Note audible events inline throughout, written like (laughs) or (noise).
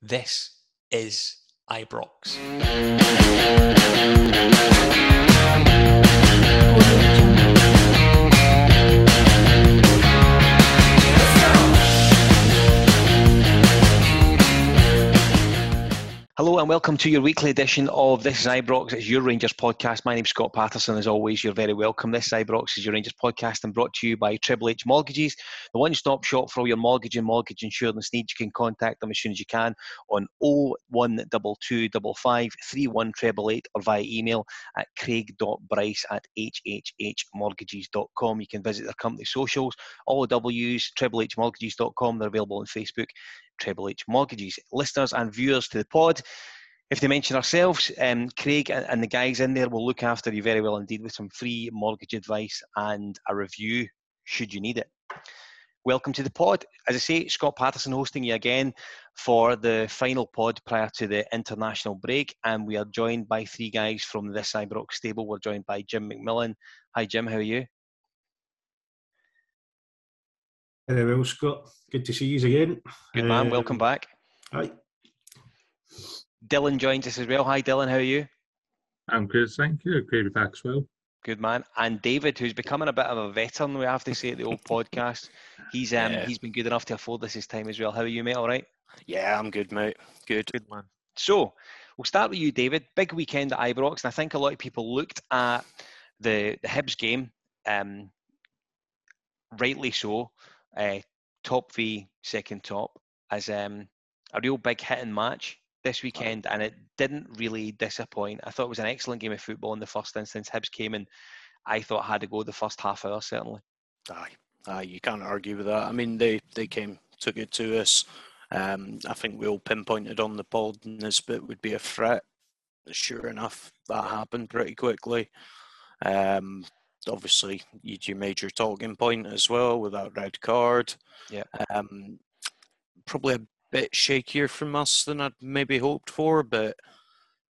This is Ibrox. Hello and welcome to your weekly edition of This is Ibrox. It's your Rangers podcast. My name's Scott Patterson. As always, you're very welcome. This is Ibrox is your Rangers podcast and brought to you by Triple H Mortgages, the one-stop shop for all your mortgage and mortgage insurance needs. You can contact them as soon as you can on 01225 or via email at craig.bryce at hhhmortgages.com. You can visit their company socials, all W's, triplehmortgages.com. They're available on Facebook Treble H Mortgages. Listeners and viewers to the pod, if they mention ourselves, um, Craig and the guys in there will look after you very well indeed with some free mortgage advice and a review should you need it. Welcome to the pod. As I say, Scott Patterson hosting you again for the final pod prior to the international break. And we are joined by three guys from this Ibrox stable. We're joined by Jim McMillan. Hi, Jim. How are you? Very well, Scott. Good to see you again. Good man. Um, Welcome back. Hi. Dylan joins us as well. Hi, Dylan. How are you? I'm good, thank you. Great to be back as well. Good man. And David, who's becoming a bit of a veteran, we have to say, at the old (laughs) podcast. He's um yeah. he's been good enough to afford this his time as well. How are you, mate? All right? Yeah, I'm good, mate. Good. Good man. So we'll start with you, David. Big weekend at Ibrox, and I think a lot of people looked at the the Hibs game, um, rightly so uh, top v second top as um, a real big hitting match this weekend, and it didn't really disappoint. I thought it was an excellent game of football in the first instance. Hibs came and I thought had to go the first half hour certainly. Aye, aye, you can't argue with that. I mean, they they came took it to us. Um, I think we all pinpointed on the pod Nisbet would be a threat. Sure enough, that happened pretty quickly. Um, obviously you, you made your talking point as well with that red card. Yeah. Um, probably a bit shakier from us than I'd maybe hoped for, but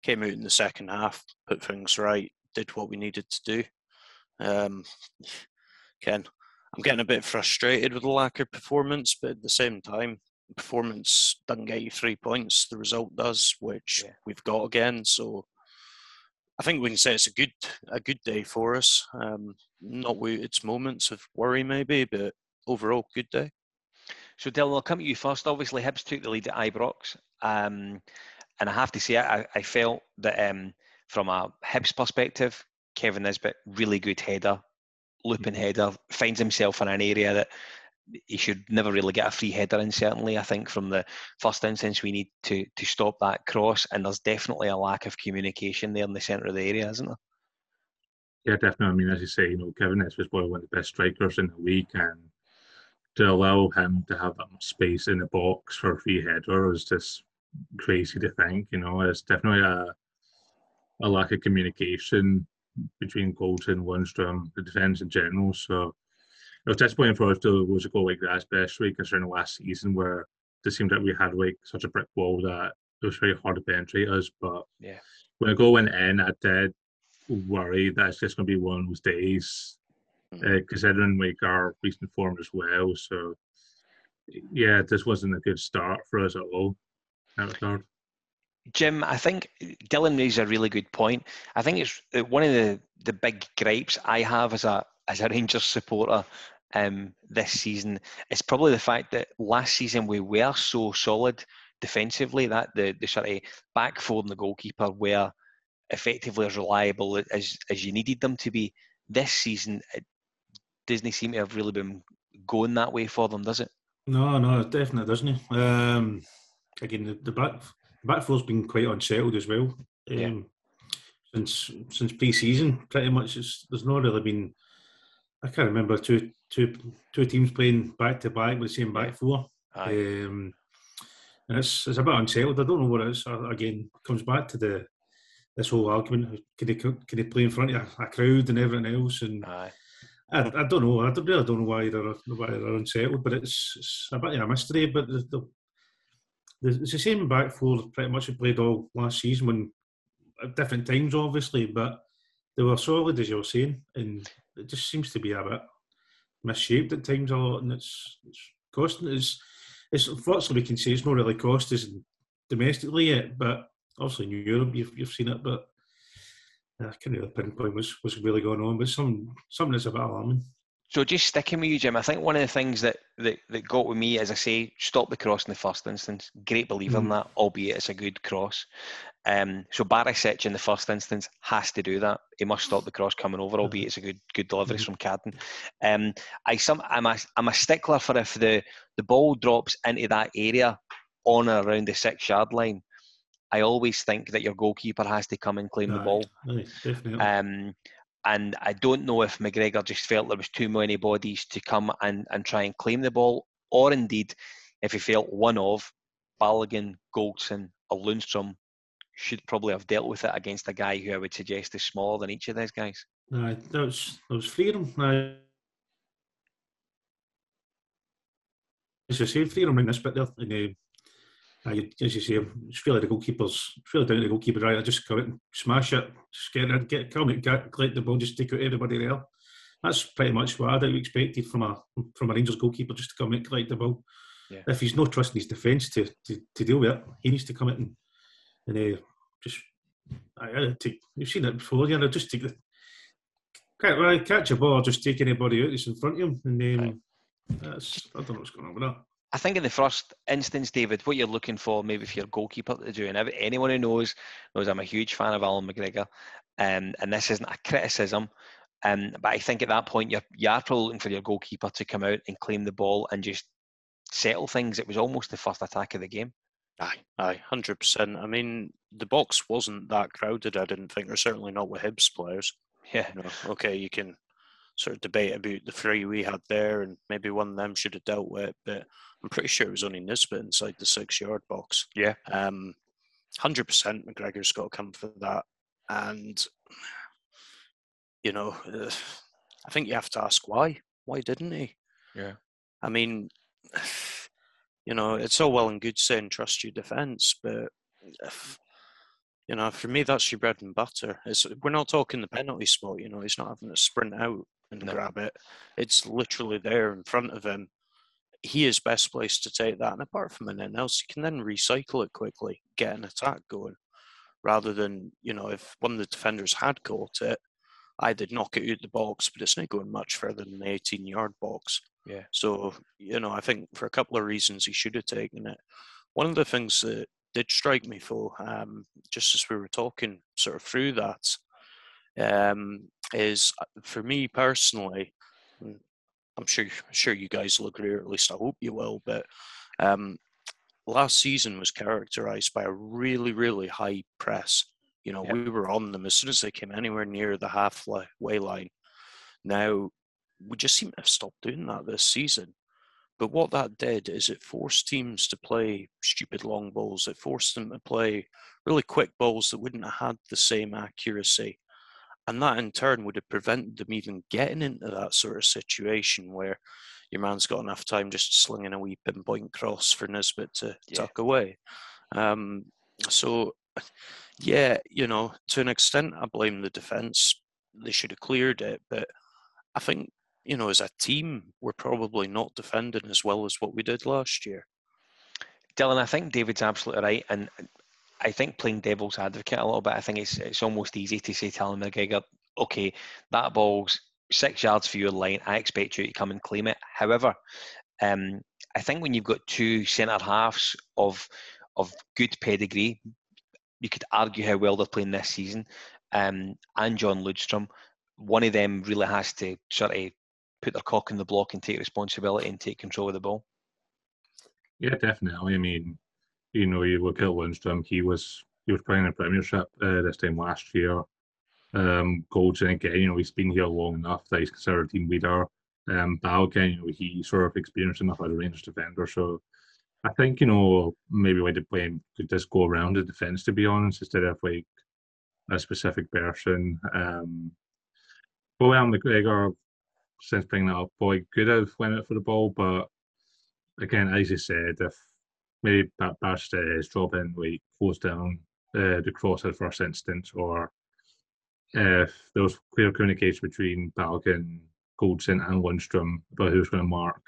came out in the second half, put things right, did what we needed to do. Um, Ken, I'm getting a bit frustrated with the lack of performance, but at the same time, performance doesn't get you three points. The result does, which yeah. we've got again. So I think we can say it's a good a good day for us. Um, not with its moments of worry maybe, but overall good day. So Dylan, I'll come to you first. Obviously, Hibs took the lead at Ibrox, um, and I have to say I, I felt that um, from a Hibs perspective, Kevin Nisbet really good header, looping mm-hmm. header, finds himself in an area that he should never really get a free header in. Certainly, I think from the first instance we need to to stop that cross, and there's definitely a lack of communication there in the centre of the area, isn't there? Yeah, definitely. I mean, as you say, you know, Kevin is probably one of the best strikers in the league, and to allow him to have that much space in the box for a free header is just crazy to think. You know, it's definitely a a lack of communication between Goldson, Lundstram, the defence in general. So it was disappointing for us to lose a goal like that, especially considering the last season where it seemed like we had like such a brick wall that it was very hard to penetrate us. But yeah, when a goal went in, I did worry that it's just going to be one of those days, mm. uh, considering like our recent form as well. So yeah, this wasn't a good start for us at all. Jim, I think Dylan raised a really good point. I think it's uh, one of the, the big gripes I have as a as a Rangers supporter um, this season is probably the fact that last season we were so solid defensively that the, the sort of back four and the goalkeeper were effectively as reliable as, as you needed them to be. This season, it doesn't seem to have really been going that way for them, does it? No, no, it definitely doesn't. Um, again, the, the back back four's been quite unsettled as well. Um, yeah. Since since pre-season, pretty much, there's not really been I can't remember two two two teams playing back to back with the same back four. Um, and it's it's a bit unsettled. I don't know what it is. Again, comes back to the this whole argument: can they can they play in front of a, crowd and everything else? And Aye. I, I don't know. I don't, really don't know why they're why they're unsettled. But it's, it's a bit of a mystery. But the, the, it's the same back four pretty much we played all last season when at different times, obviously, but they were solid as you were saying, and it just seems to be a bit misshaped at times a lot, and it's, it's costing us. It's unfortunately we can say it's not really cost us domestically yet, but obviously in Europe you've, you've seen it, but uh, I can't really pinpoint what's, what's really going on, but some something that's a bit alarming. So just sticking with you, Jim, I think one of the things that, that, that got with me, as I say, stop the cross in the first instance. Great believer mm. in that, albeit it's a good cross. Um, so Barisic in the first instance has to do that. He must stop the cross coming over, albeit it's a good good delivery mm. from Cadden. Um, I some I'm a, I'm a stickler for if the, the ball drops into that area on or around the six yard line. I always think that your goalkeeper has to come and claim the ball. definitely. Um, and I don't know if McGregor just felt there was too many bodies to come and, and try and claim the ball, or indeed if he felt one of Balogun, Goldson, or Lundstram should probably have dealt with it against a guy who I would suggest is smaller than each of those guys. No, that was that was freedom. No. As I say, freedom in this bit there, and uh, as you say, it's really the goalkeeper's, it's really down to the goalkeeper, right? I just come out and smash it, just get it, get come out, get, collect the ball, just take out everybody there. That's pretty much what I'd expected from a from a Rangers goalkeeper, just to come out, collect the ball. Yeah. If he's not trusting his defence to, to, to deal with it, he needs to come out and, and uh, just I, I take. You've seen it before, you know, just take the catch, catch a ball, just take anybody out that's in front of him, and um, right. that's I don't know what's going on with that. I think in the first instance, David, what you're looking for, maybe for your goalkeeper to do, and anyone who knows knows I'm a huge fan of Allan McGregor, um, and this isn't a criticism, um, but I think at that point you're you are probably looking for your goalkeeper to come out and claim the ball and just settle things. It was almost the first attack of the game. Aye, aye, hundred percent. I mean, the box wasn't that crowded. I didn't think, or certainly not with Hibs players. Yeah. You know, okay, you can sort of debate about the three we had there, and maybe one of them should have dealt with it. But I'm pretty sure it was only Nisbet inside the six-yard box. Yeah. Um, hundred percent, McGregor's got to come for that, and you know, uh, I think you have to ask why. Why didn't he? Yeah. I mean, (sighs) you know, it's all well and good saying trust your defence, but. If, you know, for me, that's your bread and butter. It's, we're not talking the penalty spot. You know, he's not having to sprint out and no. grab it. It's literally there in front of him. He is best placed to take that. And apart from anything else, he can then recycle it quickly, get an attack going, rather than, you know, if one of the defenders had caught it, I did knock it out the box, but it's not going much further than the 18 yard box. Yeah. So, you know, I think for a couple of reasons he should have taken it. One of the things that did strike me, though, um, just as we were talking sort of through that, um, is uh, for me personally, I'm sure sure you guys will agree, or at least I hope you will, but um, last season was characterized by a really, really high press. You know, yep. we were on them as soon as they came anywhere near the halfway line. Now, we just seem to have stopped doing that this season. But what that did is it forced teams to play stupid long balls. It forced them to play really quick balls that wouldn't have had the same accuracy. And that in turn would have prevented them even getting into that sort of situation where your man's got enough time just slinging a wee pinpoint cross for Nisbet to yeah. tuck away. Um, so, yeah, you know, to an extent, I blame the defence. They should have cleared it. But I think you know, as a team, we're probably not defending as well as what we did last year. Dylan, I think David's absolutely right, and I think playing devil's advocate a little bit, I think it's it's almost easy to say to Allan McGregor, okay, that ball's six yards for your line. I expect you to come and claim it. However, um, I think when you've got two centre halves of of good pedigree, you could argue how well they're playing this season, um, and John Lundstram, one of them really has to sort of put their cock in the block and take responsibility and take control of the ball. Yeah, definitely. I mean, you know, you look at Lundstram, he was he was playing a Premiership uh, this time last year. Um, Goldson again, you know, he's been here long enough that he's considered a team leader. Um, Balogun, you know, he sort of experienced enough as a Rangers defender. So I think, you know, maybe when to play could just go around the defence, to be honest, instead of like a specific person. Um, Boyan McGregor, since bringing that up, boy could have went out for the ball, but again, as you said, if maybe that Bash is dropping like close down uh, the cross at first instance, or if there was clear communication between Balogun, Goldson, and Lundstram about who's going to mark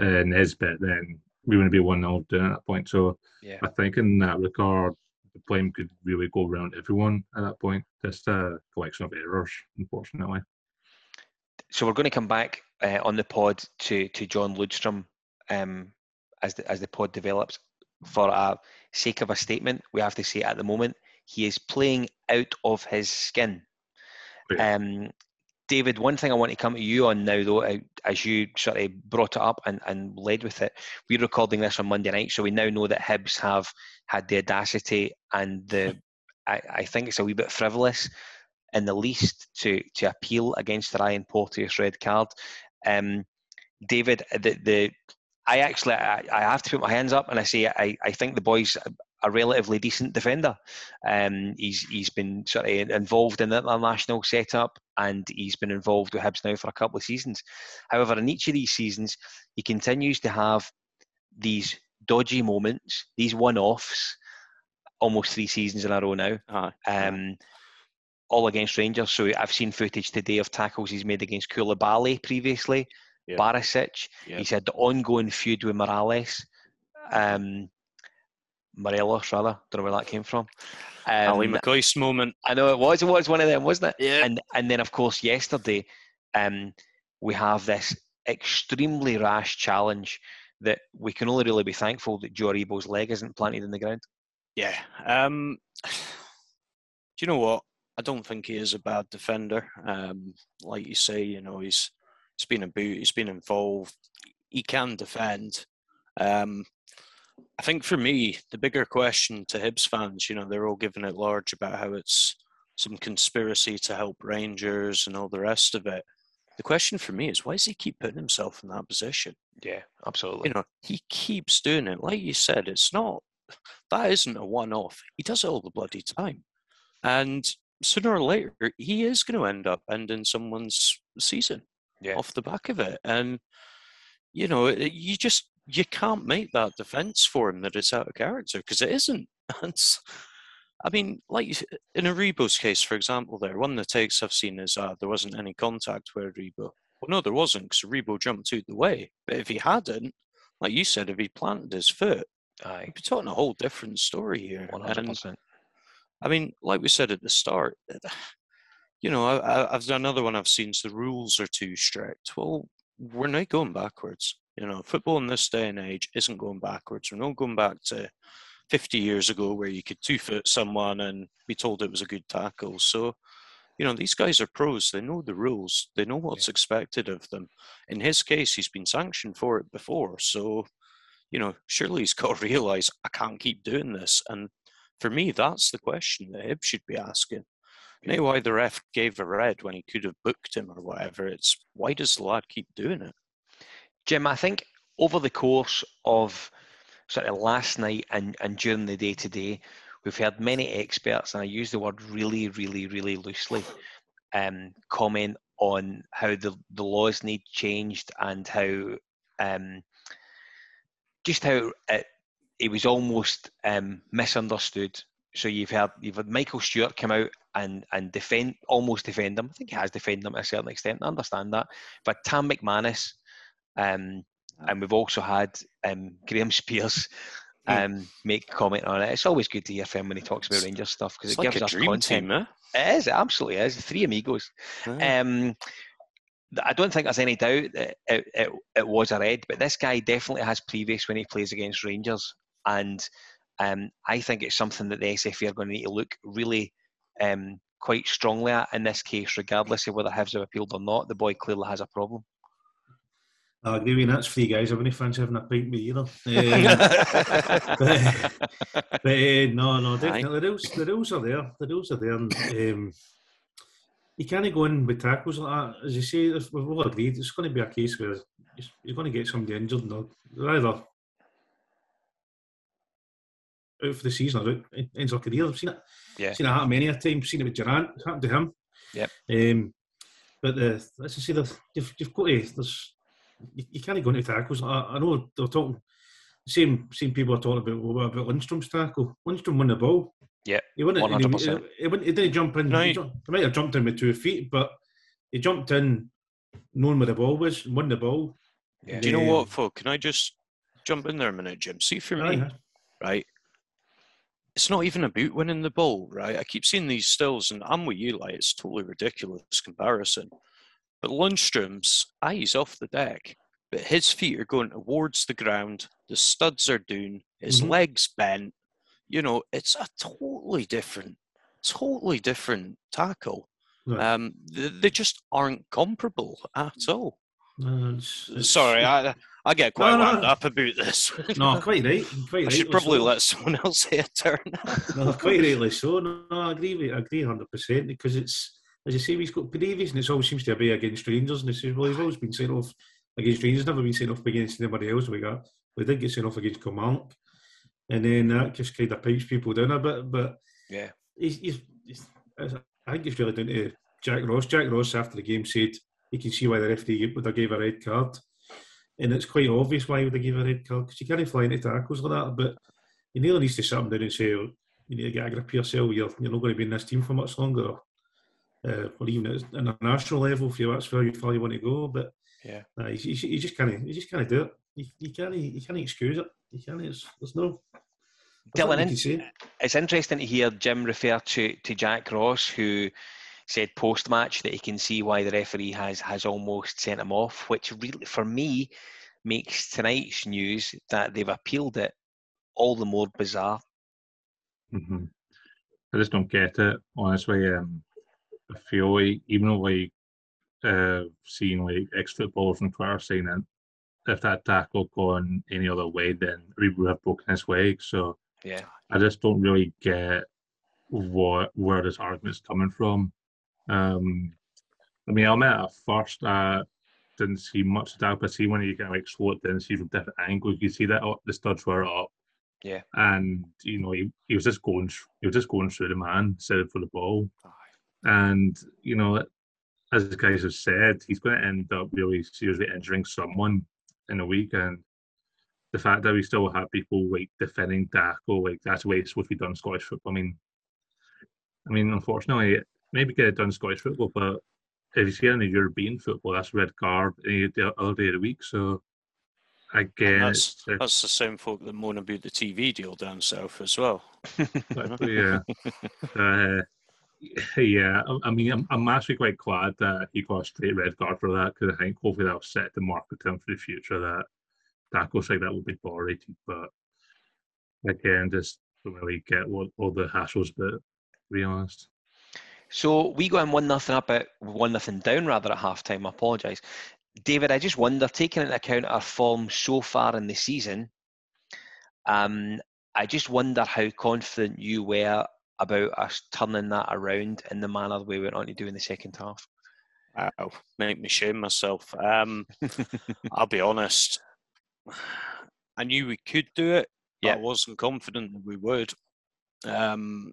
uh, Nisbet, then we wouldn't be one 0 down at that point. So Yeah. I think in that regard, the blame could really go around everyone at that point. Just a collection of errors, unfortunately. So we're going to come back uh, on the pod to to John Lundstram um, as the as the pod develops. For a sake of a statement, we have to say at the moment he is playing out of his skin. Um, David, one thing I want to come to you on now, though, as you sort of brought it up and, and led with it, we're recording this on Monday night, so we now know that Hibs have had the audacity and the, I, I think it's a wee bit frivolous, in the least, to to appeal against the Ryan Porteous red card. Um, David, the the I actually I, I have to put my hands up and I say I, I think the boy's a, relatively decent defender. Um, he's he's been sort of involved in the international setup and he's been involved with Hibs now for a couple of seasons. However, in each of these seasons, he continues to have these dodgy moments, these one-offs, almost three seasons in a row now. Aye. Um, all against Rangers. So I've seen footage today of tackles he's made against Koulibaly previously, Yeah. Barisic. Yeah. He's had the ongoing feud with Morales. Um, Morelos, rather. Don't know where that came from. Ally Um, McCoist moment. I know it was. It was one of them, wasn't it? Yeah. And and then of course yesterday, um, we have this extremely rash challenge that we can only really be thankful that Joe Aribo's leg isn't planted in the ground. Yeah. Um, (sighs) do you know what? I don't think he is a bad defender. Um, like you say, you know, he's he's been about, he's been involved. He can defend. Um, I think for me, the bigger question to Hibs fans, you know, they're all giving it large about how it's some conspiracy to help Rangers and all the rest of it. The question for me is, why does he keep putting himself in that position? Yeah, absolutely. you know, he keeps doing it. Like you said, it's not that isn't a one-off. He does it all the bloody time, and sooner or later, he is going to end up ending someone's season Yeah. off the back of it. And you know, you just you can't make that defense for him that it's out of character because it isn't. (laughs) And I mean, like in Aribo's case, for example, there one of the takes I've seen is uh, there wasn't any contact with Rebo. Well, no, there wasn't because Rebo jumped out the way. But if he hadn't, like you said, if he planted his foot, Aye, we'd be talking a whole different story here. one hundred percent. I mean, like we said at the start, you know, I, I've done another one I've seen. So the rules are too strict. Well, we're not going backwards. You know, football in this day and age isn't going backwards. We're not going back to 50 years ago where you could two foot someone and be told it was a good tackle. So, you know, these guys are pros. They know the rules. They know what's expected of them. In his case, he's been sanctioned for it before. So, you know, surely he's (laughs) got to realise I can't keep doing this. And for me, that's the question that Hib should be asking. Not why the ref gave a red when he could have booked him or whatever. It's why does the lad keep doing it? Jim, I think over the course of sort of last night and, and during the day today, we've heard many experts, and I use the word really, really, really loosely, um, comment on how the, the laws need changed and how um, just how it, it was almost um, misunderstood. So you've had you've had Michael Stewart come out and and defend almost defend him. I think he has defended him to a certain extent. I understand that. But Tam McManus, um, and we've also had um, Graham Spiers um, make comment on it. It's always good to hear from him when he talks about Rangers stuff because it like gives a us dream content. team, eh? It is, it absolutely is. Three amigos. Yeah. Um, I don't think there's any doubt that it, it, it was a red, but this guy definitely has previous when he plays against Rangers. And um, I think it's something that the SFA are going to need to look really um, quite strongly at in this case, regardless of whether Hibs have appealed or not. The boy clearly has a problem. I agree with you, that's three guys. I wouldn't fancy having a pint with either. (laughs) Um, but, (laughs) but uh, no, no, definitely the rules. The rules are there. The rules are there. And, um, you can't go in with tackles like that. As you say, if we've all agreed. It's going to be a case where you're- you're going to get somebody injured. And they're- they're either out for the season or out, ends their career. I've seen it. Yeah. Seen it happen many a time. Seen it with Durrant. It's happened to him. Yep. Um, but the, as I say, the, you've, you've got to. There's, you, you can't go into tackles. I, I know they're talking. Same same people are talking about well, what about Lindstrom's tackle. Lindstrom won the ball. Yeah, he wouldn't. 100%. he, wouldn't- he didn't jump in. No, he, he- jumped, he might have jumped in with two feet, but he jumped in knowing where the ball was, won the ball. Yeah. Do you know Um, what, folk? Can I just jump in there a minute, Jim? See for me, right? It's not even about winning the ball, right? I keep seeing these stills, and I'm with you, like it's totally ridiculous comparison. But Lundstram's eyes off the deck, but his feet are going towards the ground. The studs are down. His Mhm. legs bent. You know, it's a totally different, totally different tackle. Right. Um, they, they just aren't comparable at all. No, it's- it's- Sorry, I I get quite No, no. wound up about this. (laughs) no, quite right. Quite I should probably let someone else (laughs) say a turn. no, quite rightly so. No, no, I agree with I agree hundred percent because it's as you say, he's got previous and it always seems to be against Rangers and he says, Well he's always been sent off against Rangers, never been sent off against anybody else we got. We did get sent off against Kilmarnock. And then that just kind of pipes people down a bit. But Yeah. he's, he's, he's I think it's really down to Jack Ross. Jack Ross after the game said he can see why the referee would have gave a red card. And it's quite obvious why he would have gave a red card because you can't fly into tackles like that. But you nearly needs to sit him down and say, oh, you need to get a grip of yourself. You're, you're not going to be in this team for much longer. Uh, or even at international level, if you that's where you far you want to go. But Yeah. uh, you, you, you just can't, you just can't do it. You, you can't, you can't excuse it. You can't. It's, there's no. Dylan, nothing in- you can say. it's interesting to hear Jim refer to, to Jack Ross, who said post match that he can see why the referee has has almost sent him off, which really, for me, makes tonight's news that they've appealed it all the more bizarre. hmm I just don't get it, honestly. Um, I feel like even though like uh, seeing like ex footballers on Twitter saying that if that tackle gone any other way, then we would have broken his leg. So Yeah. I just don't really get what where this argument's coming from. Um, I mean, I admit at first I didn't see much of that, but see when you can like slow it down, see from different angles, you see that oh, the studs were up. Yeah. And you know he, he was just going he was just going through the man instead for the ball. And you know, as the guys have said, he's going to end up really seriously injuring someone in a week. And the fact that we still have people like defending tackle, like that's the way it's supposed to be done in Scottish football. I mean, I mean, unfortunately, maybe get it done in Scottish football, but if you see the European football, that's red card any other day of the week. So I guess that's, that's the same folk that moan about the TV deal down south as well. Yeah. uh, (laughs) yeah, I, I mean, I'm, I'm actually quite glad that he got a straight red card for that because I think hopefully that'll set the market him for the future that tackles like that will be tolerated. But again, just don't really get what all the hassles, but to be honest. So we go in one nothing up at one nothing down rather at half time. I apologise. David, I just wonder, taking into account our form so far in the season, um, I just wonder how confident you were about us turning that around in the manner we went on to do in the second half. Wow, make me shame myself. Um, (laughs) I'll be honest. I knew we could do it. but Yeah. I wasn't confident that we would. Um,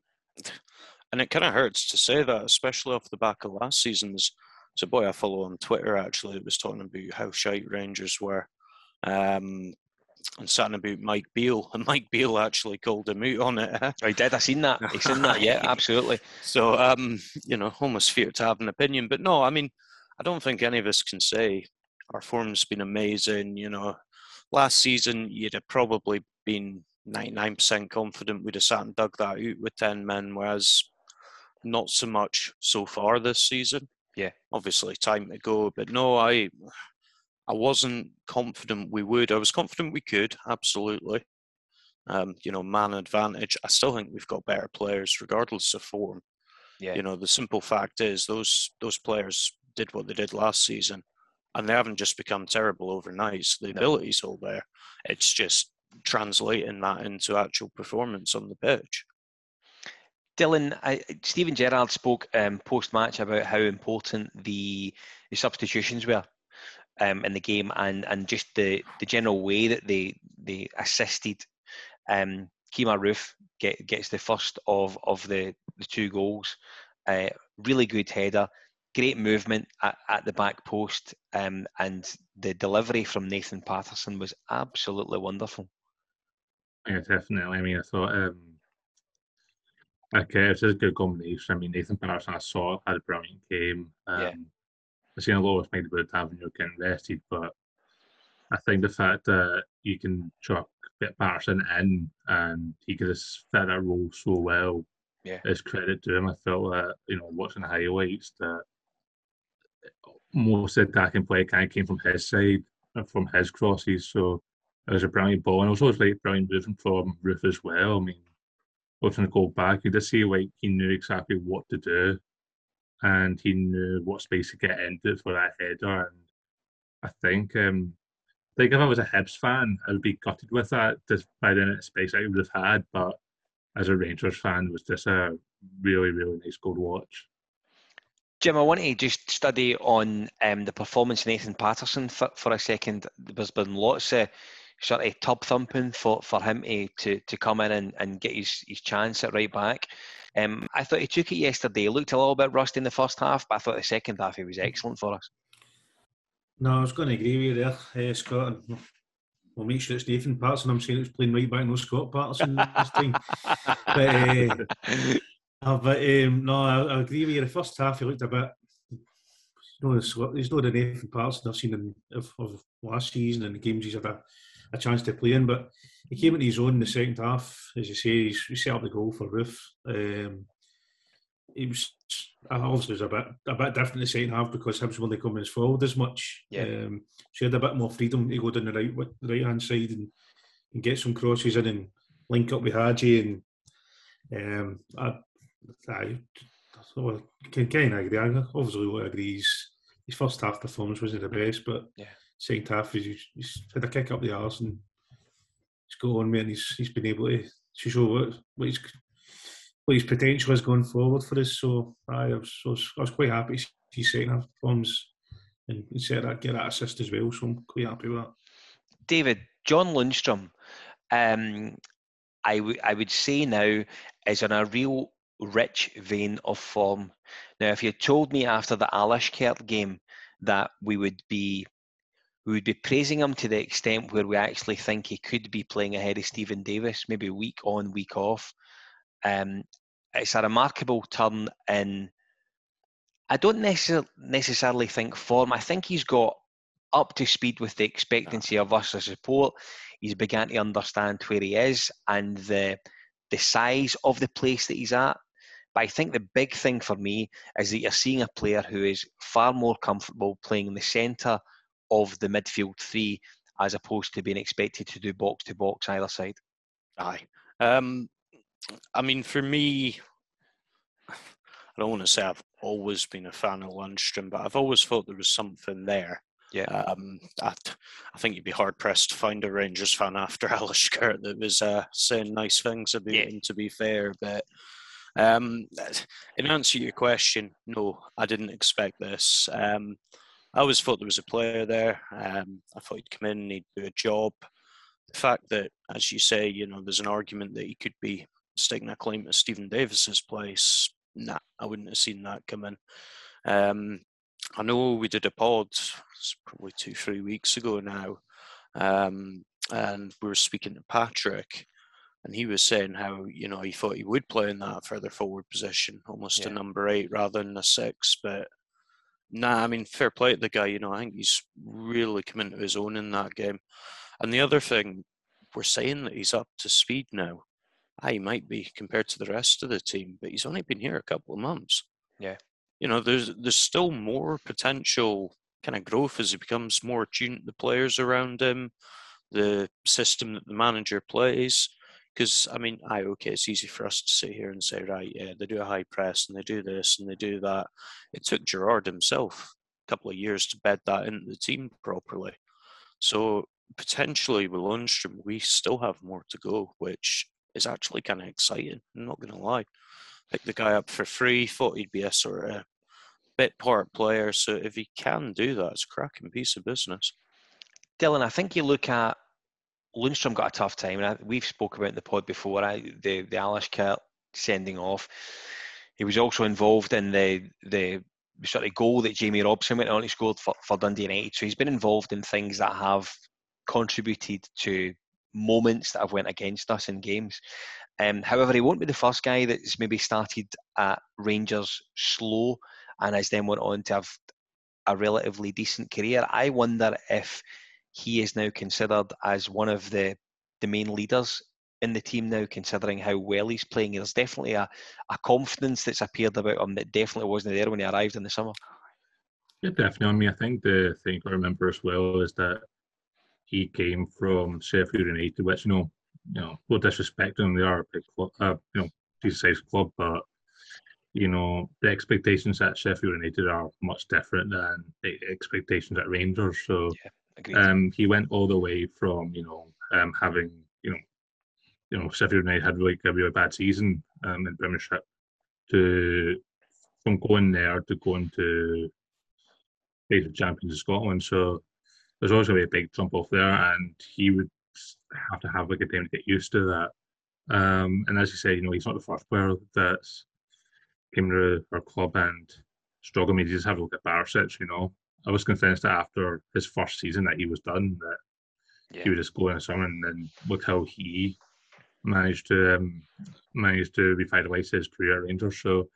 and it kind of hurts to say that, especially off the back of last season's. So, boy I follow on Twitter actually that was talking about how shite Rangers were. Um, and something about Mike Beale, (laughs) and Mike Beale actually called him out on it. I did. I seen that. I seen that. Yeah, (laughs) absolutely. So, um, you know, almost fear to have an opinion. But no, I mean, I don't think any of us can say our form's been amazing. You know, last season you'd have probably been 99% confident we'd have sat and dug that out with 10 men, whereas not so much so far this season. Yeah. Obviously, time to go. But no, I. I wasn't confident we would. I was confident we could, absolutely. Um, you know, man advantage. I still think we've got better players, regardless of form. Yeah. You know, the simple fact is those those players did what they did last season, and they haven't just become terrible overnight. So the No. ability's all there. It's just translating that into actual performance on the pitch. Dylan, I, Steven Gerrard spoke um, post match about how important the, the substitutions were um, in the game and, and just the, the general way that they they assisted. Um, Kemar Roofe get, gets the first of, of the, the two goals. Uh, really good header, great movement at, at the back post, um, and the delivery from Nathan Patterson was absolutely wonderful. Yeah, definitely. I mean, I thought, um, okay, it's a good combination. I mean, Nathan Patterson, I saw, had a brilliant game. Um, Yeah. I've seen a lot of made about Tavernier getting rested, but I think the fact that you can chuck get Patterson in and he could just fit that role so well yeah. is credit to him. I felt that, you know, watching the highlights that most of the attacking play kind of came from his side and from his crosses. So it was a brilliant ball. And also it was always like brilliant movement from Roofe as well. I mean, watching the goal back, you just see like he knew exactly what to do and he knew what space to get into for that header. And I think um, like if I was a Hibs fan, I would be gutted with that just by the space I would have had. But as a Rangers fan, was just a really, really nice goal to watch. Jim, I want to just study on um, the performance of Nathan Patterson for, for a second. There's been lots of sort of tub thumping for, for him to, to, to come in and, and get his, his chance at right back. Um, I thought he took it yesterday. He looked a little bit rusty in the first half, but I thought the second half he was excellent for us. No, I was going to agree with you there, uh, Scott. We'll make sure it's Nathan Patterson. I'm saying it's playing right back, no Scott Patterson this time. (laughs) but, uh, uh, but um, no, I, I, agree with you. The first half, he looked a bit. You know, there's no the Nathan Patterson I've seen in, of, of, last season and the games he's had a, a, chance to play in. But he came into his own in the second half, as you say. He's, he set up the goal for Roofe. Um, he was obviously was a bit a bit different in the second half because Hibs weren't coming forward as much. Yeah. Um, she had a bit more freedom to go down the right right hand side and, and get some crosses in and link up with Hagi and um, I, I, I can kind of agree. I obviously agree. His, his first half performance wasn't the best, but yeah. Second half he's, he's had a kick up the arse and he's got on me and he's he's been able to, show what, what he's what his potential is going forward for us. So I was, I was, I was quite happy to see second half performance and said I'd get that assist as well. So I'm quite happy with that. David, John Lundstram, um, I, w- I would say now is in a real rich vein of form. Now, if you told me after the Alashkert game that we would be we would be praising him to the extent where we actually think he could be playing ahead of Steven Davis, maybe week on, week off. Um, it's a remarkable turn in. I don't necessarily necessarily think form. I think he's got up to speed with the expectancy of us as support. He's began to understand where he is and the the size of the place that he's at. But I think the big thing for me is that you're seeing a player who is far more comfortable playing in the centre of the midfield three as opposed to being expected to do box to box either side. Aye. Um, I mean, for me, I don't want to say I've always been a fan of Lundstram, but I've always thought there was something there. Yeah. Um, I, I think you'd be hard pressed to find a Rangers fan after (laughs) Alashkert that was uh, saying nice things about yeah. him. To be fair, but um, in answer to your question, no, I didn't expect this. Um, I always thought there was a player there. Um, I thought he'd come in and he'd do a job. The fact that, as you say, you know, there's an argument that he could be sticking a claim to Steven Davis's place, nah, I wouldn't have seen that coming. Um, I know we did a pod probably two, three weeks ago now, um, and we were speaking to Patrick, and he was saying how you know he thought he would play in that further forward position, almost yeah. a number eight rather than a six. But nah, I mean, fair play to the guy. You know, I think he's really come into his own in that game. And the other thing, we're saying that he's up to speed now. Ah, I might be compared to the rest of the team, but he's only been here a couple of months. Yeah. You know, there's there's still more potential kind of growth as he becomes more attuned to the players around him, the system that the manager plays. Because I mean, I okay, it's easy for us to sit here and say, right, yeah, they do a high press and they do this and they do that. It took Gerrard himself a couple of years to bed that into the team properly. So potentially with Lundstram, we still have more to go, which is actually kind of exciting. I'm not going to lie. Picked the guy up for free, thought he'd be a sort of bit part player. So if he can do that, it's a cracking piece of business. Dylan, I think you look at Lundstram got a tough time. And we've spoke about in the pod before. I, the the Alashkert sending off. He was also involved in the the sort of goal that Jamie Robson went on. He scored for, for Dundee United. So he's been involved in things that have contributed to moments that have went against us in games. Um, however, he won't be the first guy that's maybe started at Rangers slow and has then went on to have a relatively decent career. I wonder if he is now considered as one of the the main leaders in the team now, considering how well he's playing. There's definitely a, a confidence that's appeared about him that definitely wasn't there when he arrived in the summer. Yeah, definitely. I mean, I think the thing to remember as well is that he came from Sheffield United, which you know, you know, no disrespect to them, they are a big club, uh, you know, decent sized club, but you know, the expectations at Sheffield United are much different than the expectations at Rangers. So, yeah, um, he went all the way from you know um, having you know, you know, Sheffield United had like a really bad season um, in Premiership to from going there to going to face of champions of Scotland. So there's always going to be a big jump off there, and he would have to have like a time to get used to that. Um, and as you say, you know, he's not the first player that's came to our club and struggled. I mean, he just have a look at Barisic, you know. I was convinced that after his first season that he was done, that yeah. he would just go in the summer and then look how he managed to um, managed to revitalize his career at Rangers. So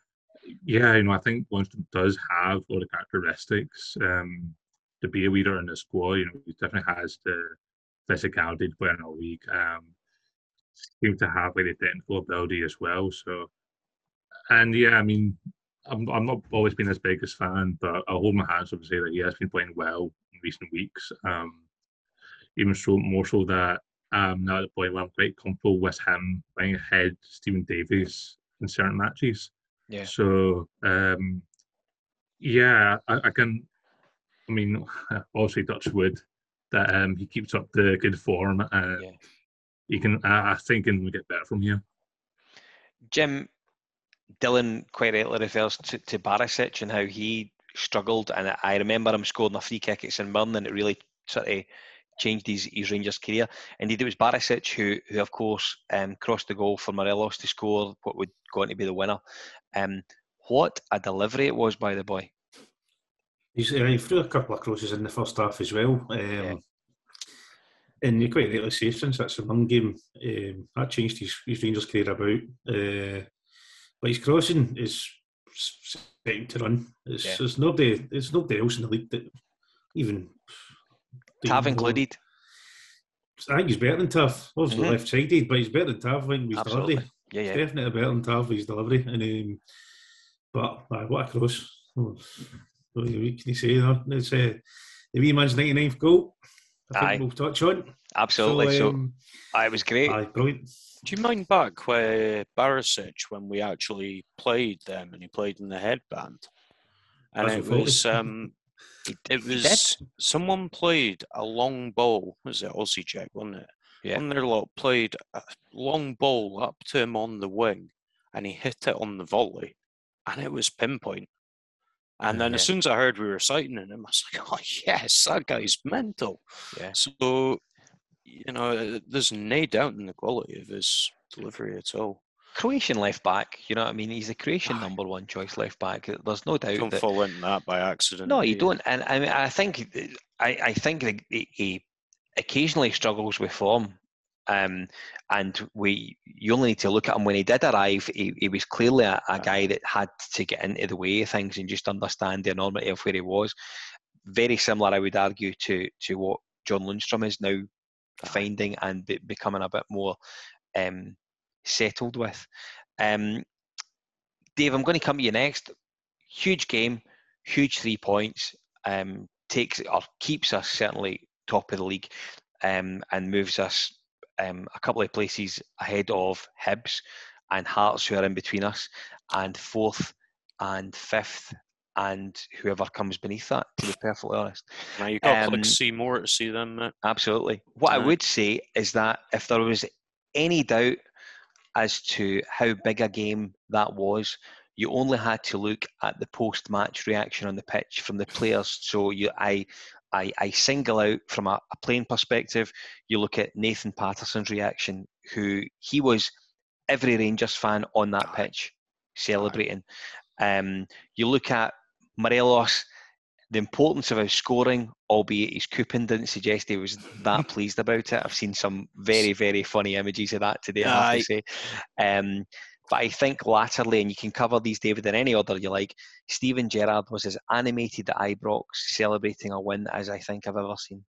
yeah, you know, I think Lundstram does have all the characteristics um, to be a leader in the squad. You know, he definitely has the physicality to play in a league. Um, seems to have like the technical ability as well. So, and yeah, I mean, I'm I'm not always been his biggest fan, but I'll hold my hands up and say that he has been playing well in recent weeks. Um, even so, more so that um, now at the point where I'm quite comfortable with him playing ahead Steven Davis in certain matches. Yeah. So um, yeah, I, I, can. I mean, (laughs) obviously Dutch wood that um, he keeps up the good form. Uh, yeah. He can. I, I think, and we get better from here. Jim, Dylan quite rightly refers to, to Barisic and how he struggled, and I remember him scoring a free kick at St Mirren, and it really sort of changed his, his Rangers career. Indeed, it was Barisic who, who of course, um, crossed the goal for Morelos to score what would go on to be the winner. Um, what a delivery it was by the boy. He's, uh, he threw a couple of crosses in the first half as well. Um, yeah. And you quite rightly say, since that's a one game, um, that changed his, his Rangers career about. Uh, but crossing is second to run. It's, yeah. There's nobody, there's nobody else in the league that even Tav included. I think he's better than Tav. Obviously mm-hmm. left sided, but he's better than Tav he's Absolutely. delivery. Yeah, yeah. He's definitely better than Tav his delivery. And um, but uh, what a cross. Oh, what can you say there? It's uh, the wee man's 99th goal. I think Aye. we'll touch on. Absolutely. So, um, so it was great. Aye, brilliant. Do you mind back where Barisic when we actually played them and he played in the headband? And That's it was um, (laughs) it was someone played a long ball. Was it Osijek, wasn't it? Yeah. One their lot played a long ball up to him on the wing, and he hit it on the volley, and it was pinpoint. And then yeah. as soon as I heard we were citing him, I was like, (laughs) "Oh yes, that guy's mental." Yeah. So, you know, there's no doubt in the quality of his delivery at all. Croatian left back. You know what I mean? He's a Croatian number one choice left back. There's no doubt. Don't that, fall into that by accident. No, you don't. And I mean, I think I, I think he, he occasionally struggles with form. Um, and we you only need to look at him when he did arrive. He, he was clearly a, a guy that had to get into the way of things and just understand the enormity of where he was. Very similar, I would argue, to to what John Lundstram is now finding and be, becoming a bit more um, settled with. Um, Dave, I'm going to come to you next. Huge game, huge three points. Um, takes or keeps us certainly top of the league, um, and moves us um, a couple of places ahead of Hibs and Hearts, who are in between us, and fourth and fifth, and whoever comes beneath that. To be perfectly honest, now you got to click um, see more to see them. Mate. Absolutely. What I would say is that if there was any doubt as to how big a game that was. You only had to look at the post-match reaction on the pitch from the players. So you, I, I, I single out from a, a playing perspective. You look at Nathan Patterson's reaction, who he was every Rangers fan on that pitch celebrating. Um, you look at Morelos the importance of his scoring, albeit his coupon didn't suggest he was that (laughs) pleased about it. I've seen some very, very funny images of that today, I have to say. Um, but I think latterly, and you can cover these, David, in any order you like, Steven Gerrard was as animated at Ibrox celebrating a win as I think I've ever seen.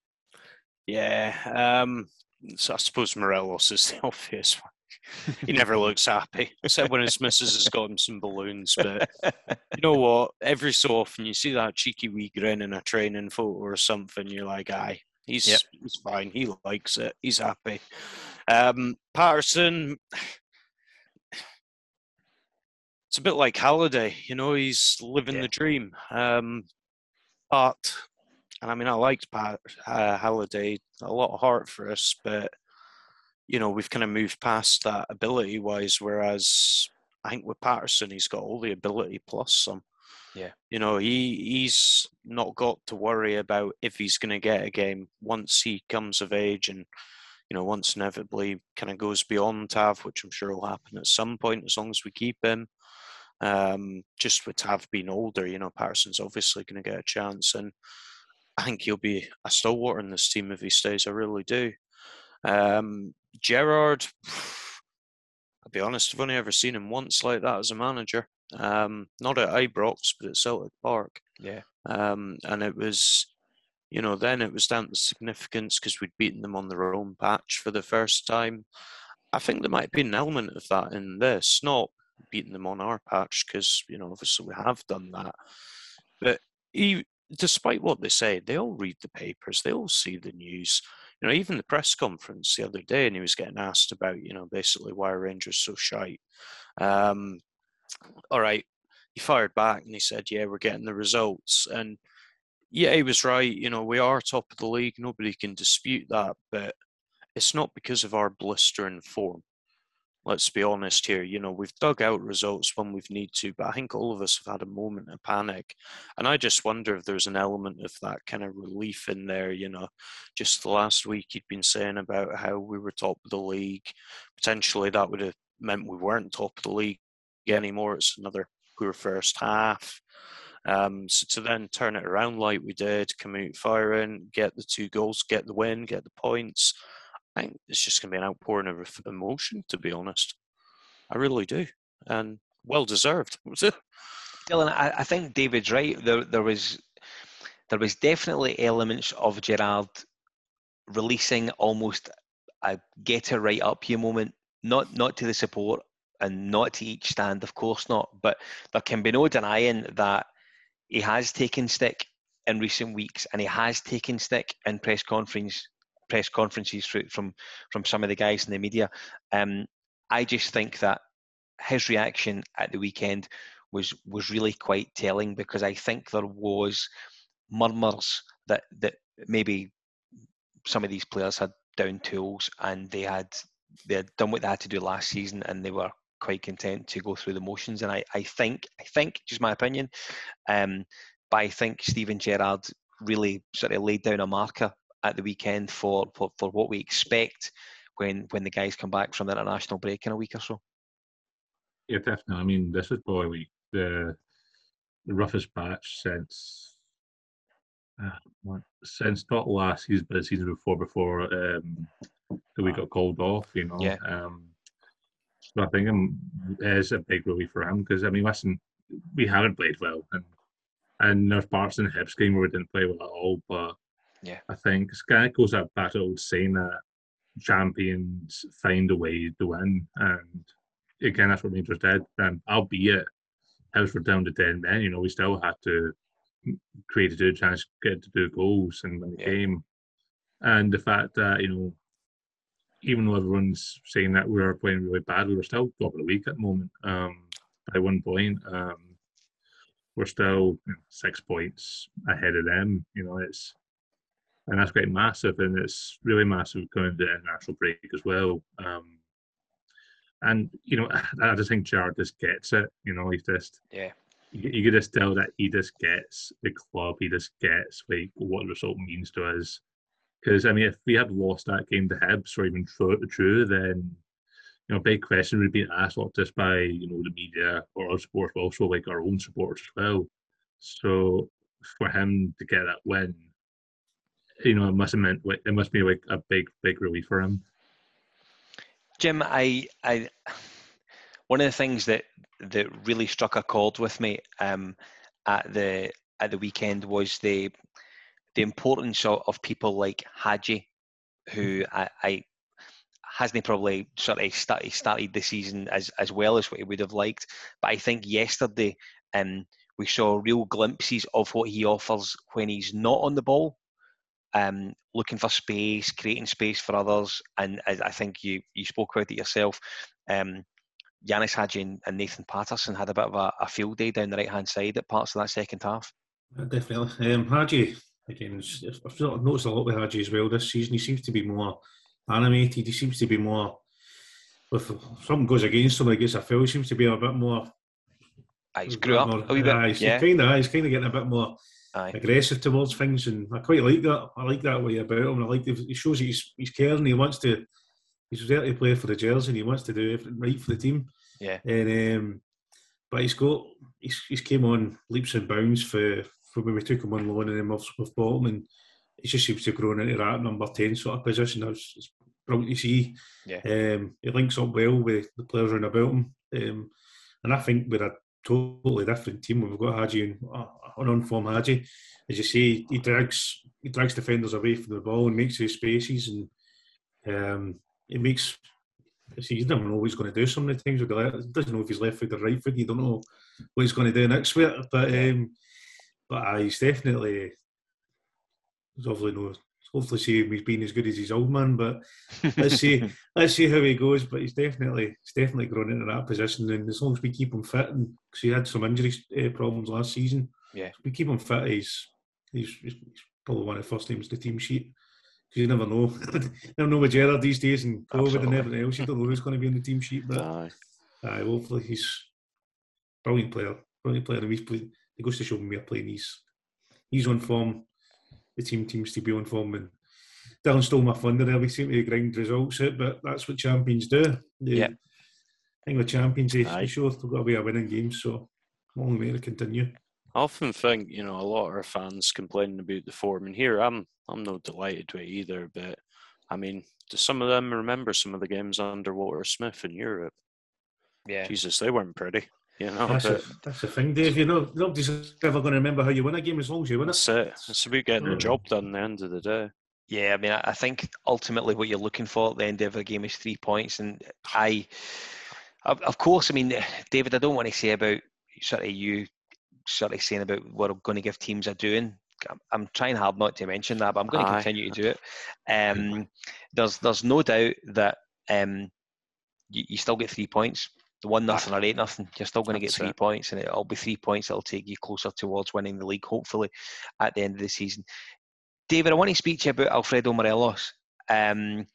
Yeah. Um, so I suppose Morelos is the (laughs) obvious one. (laughs) He never looks happy, except when his missus has got him some balloons. But (laughs) you know what? Every so often you see that cheeky wee grin in a training photo or something. You're like, aye, he's Yep. he's fine. He likes it. He's happy. Um, Patterson. It's a bit like Halliday, you know. He's living Yeah. the dream. Um, but, and I mean, I liked Pat uh, Halliday a lot of heart for us, but you know, we've kind of moved past that ability wise. Whereas I think with Patterson, he's got all the ability plus some. Yeah. You know, he he's not got to worry about if he's going to get a game once he comes of age and you know once inevitably kind of goes beyond Tav, which I'm sure will happen at some point as long as we keep him. Um, just with Tav being older, you know, Patterson's obviously going to get a chance, and I think he'll be a stalwart in this team if he stays. I really do. Um, Gerrard, I'll be honest, I've only ever seen him once like that as a manager. Um, not at Ibrox, but at Celtic Park. Yeah. Um, and it was, you know, then it was down to significance because we'd beaten them on their own patch for the first time. I think there might be an element of that in this, not beating them on our patch because, you know, obviously we have done that. But he, despite what they say, they all read the papers, they all see the news. You know, even the press conference the other day, and he was getting asked about, you know, basically why Rangers so shite. Um, all right, he fired back and he said, "Yeah, we're getting the results." And yeah, he was right. You know, we are top of the league. Nobody can dispute that, but it's not because of our blistering form. Let's be honest here. You know, we've dug out results when we've need to, but I think all of us have had a moment of panic, and I just wonder if there's an element of that kind of relief in there. You know, just the last week he'd been saying about how we were top of the league. Potentially, that would have meant we weren't top of the league anymore. It's another poor first half. Um, so to then turn it around like we did, come out firing, get the two goals, get the win, get the points. I think it's just going to be an outpouring of emotion, to be honest. I really do, and well deserved. (laughs) Dylan, I, I think David's right. There, there was, there was definitely elements of Gerrard releasing almost a get it right up you moment. Not, not to the support and not to each stand, of course not. But there can be no denying that he has taken stick in recent weeks, and he has taken stick in press conference press conferences from from some of the guys in the media. Um, I just think that his reaction at the weekend was was really quite telling because I think there was murmurs that that maybe some of these players had down tools and they had they had done what they had to do last season and they were quite content to go through the motions. And I, I think I think just my opinion, um, but I think Steven Gerrard really sort of laid down a marker at the weekend for, for, for what we expect when when the guys come back from the international break in a week or so. Yeah, definitely. I mean, this is probably the, the roughest patch since uh, since not last season, but the season before before um, that we got called off. You know. Yeah. Um, so I think um, it is a big relief for him because I mean, listen, we haven't played well, and and there's parts in the Hibs game where we didn't play well at all. But Yeah. I think it's kind of goes to old saying that champions find a way to win, and again, that's what Rangers did. And albeit Hibs were down to ten men, you know, we still had to create a good chance, get to do goals, and win the Yeah. game. And the fact that you know, even though everyone's saying that we were playing really bad, we were still top of the week at the moment. Um, by one point, um, we're still six points ahead of them. You know, it's and that's quite massive, and it's really massive going to the international break as well. Um, and you know, (laughs) I just think Gerrard just gets it. You know, he's just Yeah. you, you could just tell that he just gets the club. He just gets like what the result means to us. Because I mean, if we had lost that game to Hibs or even true, true then you know, a big question would be asked not just by you know the media or our supporters, but also like our own supporters as well. So for him to get that win, you know, it must have meant it must be like a big, big relief for him. Jim, I, I, one of the things that that really struck a chord with me um, at the at the weekend was the the importance of, of people like Hagi who I, I hasn't probably sort of started, started the season as, as well as what he would have liked. But I think yesterday um, we saw real glimpses of what he offers when he's not on the ball, um, looking for space, creating space for others. And I, I think you, you spoke about it yourself. Um, Ianis Hagi and, Nathan Patterson had a bit of a, a field day down the right hand side at parts of that second half. Definitely. Um, Hagi, again, I've noticed a lot with Hagi as well this season. He seems to be more animated. He seems to be more. If something goes against him, against a foul, he seems to be a bit more. Ah, he's grew up more, a wee bit. he's yeah. kind of, he's kind of getting a bit more Aye. aggressive towards things, and I quite like that. I like that way about him. I like the, he shows he's he's caring. He wants to. He's there to play for the Jersey, and he wants to do everything right for the team. Yeah. And um, but he's got he's, he's came on leaps and bounds for, for when we took him on loan and then we've, we've bought him and he just seems to have grown into that number 10 sort of position. It's, it's brilliant to see. Yeah. Um, he links up well with the players around about him. Um, and I think we're a totally different team. We've got Hagi and uh, an on-form Hagi. As you say, he drags he drags defenders away from the ball and makes his spaces and um, it makes see, you never know what he's going to do of the things. He doesn't know if he's left foot or right foot. You don't know what he's going to do next week. But um, but uh, he's definitely there's obviously no hopefully see him he's been as good as his old man. But let's see (laughs) let's see how he goes. But he's definitely he's definitely grown into that position. And as long as we keep him fit, and because he had some injury uh, problems last season, yeah, we keep him fit. He's, he's he's probably one of the first names the team sheet. Because you never know. (laughs) you never know with Gerrard these days and COVID Absolutely. and everything else. You don't know who's going to be in the team sheet. But aye. Aye, hopefully he's brilliant player. Brilliant player. And he's played, he goes to show me we're playing. He's, he's on form the team seems to be on form. And Dylan stole my thunder there. We seem to grind results out, but that's what champions do. They, yeah. I think the champions, they, they show they've got to be a winning game. So long way to continue. I often think, you know, a lot of our fans complaining about the form, and here I'm, I'm not delighted with either. But I mean, do some of them remember some of the games under Walter Smith in Europe? Yeah, Jesus, they weren't pretty. You know, that's, but, a, that's the thing, Dave. You know, nobody's ever going to remember how you win a game as long as you win it. That's it. It's about getting the job done at the end of the day. Yeah, I mean, I think ultimately what you're looking for at the end of a game is three points, and I, of course, I mean, David, I don't want to say about sort of you sort of saying about what I'm going to give teams are doing. I'm trying hard not to mention that, but I'm going to continue to do it. Um, there's there's no doubt that um, you, you still get three points the one nothing or eight nothing, you're still going to get three it. points, and it'll be three points that'll take you closer towards winning the league, hopefully, at the end of the season. David, I want to speak to you about Alfredo Morelos. Um,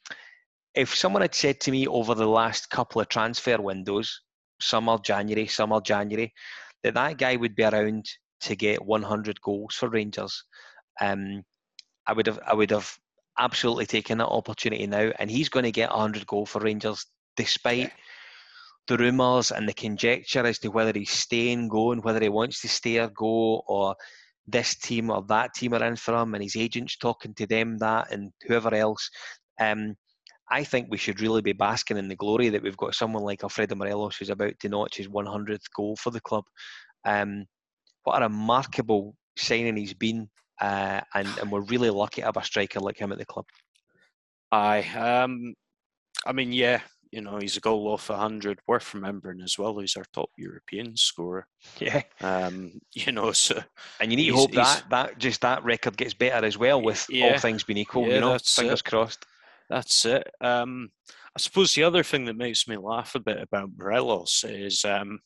if someone had said to me over the last couple of transfer windows, summer January, summer January, that that guy would be around to get 100 goals for Rangers, um, I would have I would have absolutely taken that opportunity now, and he's going to get 100 goals for Rangers despite. Yeah the rumours and the conjecture as to whether he's staying, going, whether he wants to stay or go, or this team or that team are in for him, and his agents talking to them that, and whoever else. Um, I think we should really be basking in the glory that we've got someone like Alfredo Morelos who's about to notch his 100th goal for the club. Um, what a remarkable signing he's been, uh, and, and we're really lucky to have a striker like him at the club. Aye, um, I mean, yeah, you know, he's a goal off 100. Worth remembering as well, he's our top European scorer. (laughs) Yeah. Um, (laughs) you know, so. And you need to hope that, that just that record gets better as well with yeah, all things being equal, yeah, you know, fingers it. crossed. That's it. Um, I suppose the other thing that makes me laugh a bit about Morelos is um,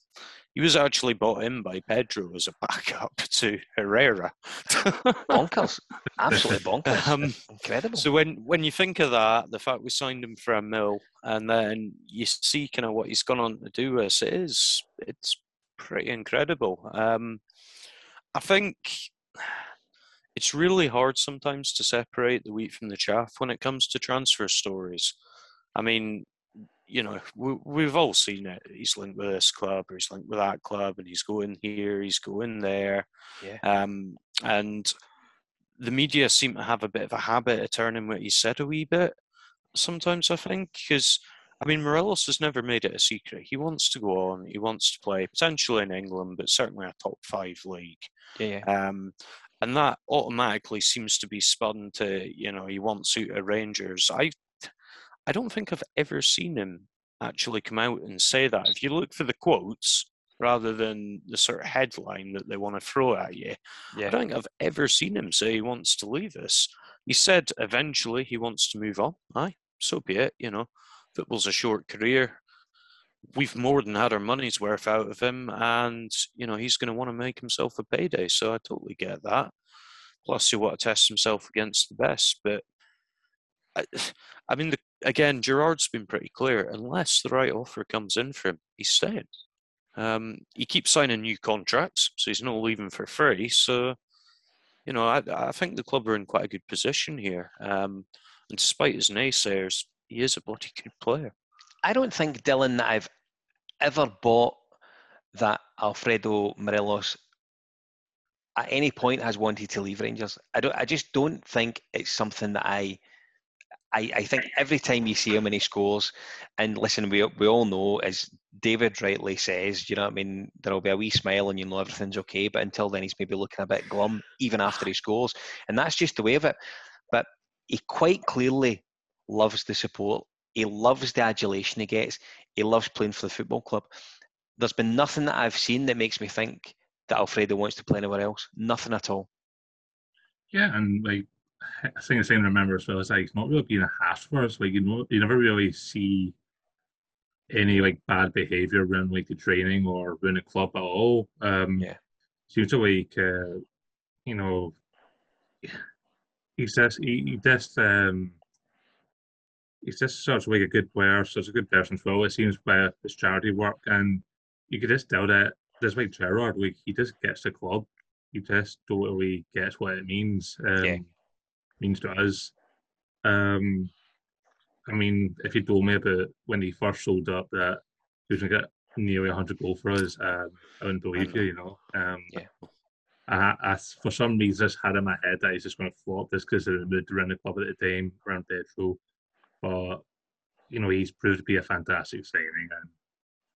he was actually bought in by Pedro as a backup (laughs) to Herrera. bonkers, (laughs) absolutely bonkers, um, incredible. So when when you think of that, the fact we signed him for a mill, and then you see kind of what he's gone on to do with us, it is it's pretty incredible. Um, I think it's really hard sometimes to separate the wheat from the chaff when it comes to transfer stories. I mean, you know, we, have all seen it. He's linked with this club, or he's linked with that club, and he's going here, he's going there. Yeah. Um, and the media seem to have a bit of a habit of turning what he said a wee bit. Sometimes I think because I mean Morelos has never made it a secret. He wants to go on. He wants to play potentially in England, but certainly a top five league. Yeah. yeah. Um, and that automatically seems to be spun to you know he wants out of Rangers. I I don't think I've ever seen him actually come out and say that. If you look for the quotes rather than the sort of headline that they want to throw at you, yeah. I don't think I've ever seen him say he wants to leave us. He said eventually he wants to move on. Aye, so be it. You know, football's a short career. We've more than had our money's worth out of him, and you know he's going to want to make himself a payday. So I totally get that. Plus, he want to test himself against the best. But I, (sighs) I mean, the, again, Gerrard's been pretty clear. Unless the right offer comes in for him, he's staying. Um, he keeps signing new contracts, so he's not leaving for free. So, you know, I, I think the club are in quite a good position here. Um, and despite his naysayers, he is a bloody good player. I don't think, Dylan, that I've ever bought that Alfredo Morelos at any point has wanted to leave Rangers. I don't. I just don't think it's something that I I, I think every time you see him and he scores, and listen, we we all know, as David rightly says, you know what I mean, there'll be a wee smile and you know everything's okay, but until then he's maybe looking a bit glum, even after he scores. And that's just the way of it. But he quite clearly loves the support. He loves the adulation he gets. He loves playing for the football club. There's been nothing that I've seen that makes me think that Alfredo wants to play anywhere else. Nothing at all. Yeah, and like I think the same to remember as well is like it's not really being a hash for us. Like you know, you never really see any like bad behavior around like the training or around the club at all. Um, yeah, seems to like uh, you know, he's just he, he just um, he's just such like a good player, such a good person as well. It seems by his charity work, and you could just tell that just like Gerrard, like he just gets the club. He just totally gets what it means. Um, yeah means to us. Um, I mean, if you told me about when he first sold up that he was going to get nearly 100 goals for us, um, I wouldn't believe you, you know. Um, yeah. I, I, for some reason, just had in my head that he's just going to flop this because of the mood around the club at the time, around Pedro. But, you know, he's proved to be a fantastic signing. And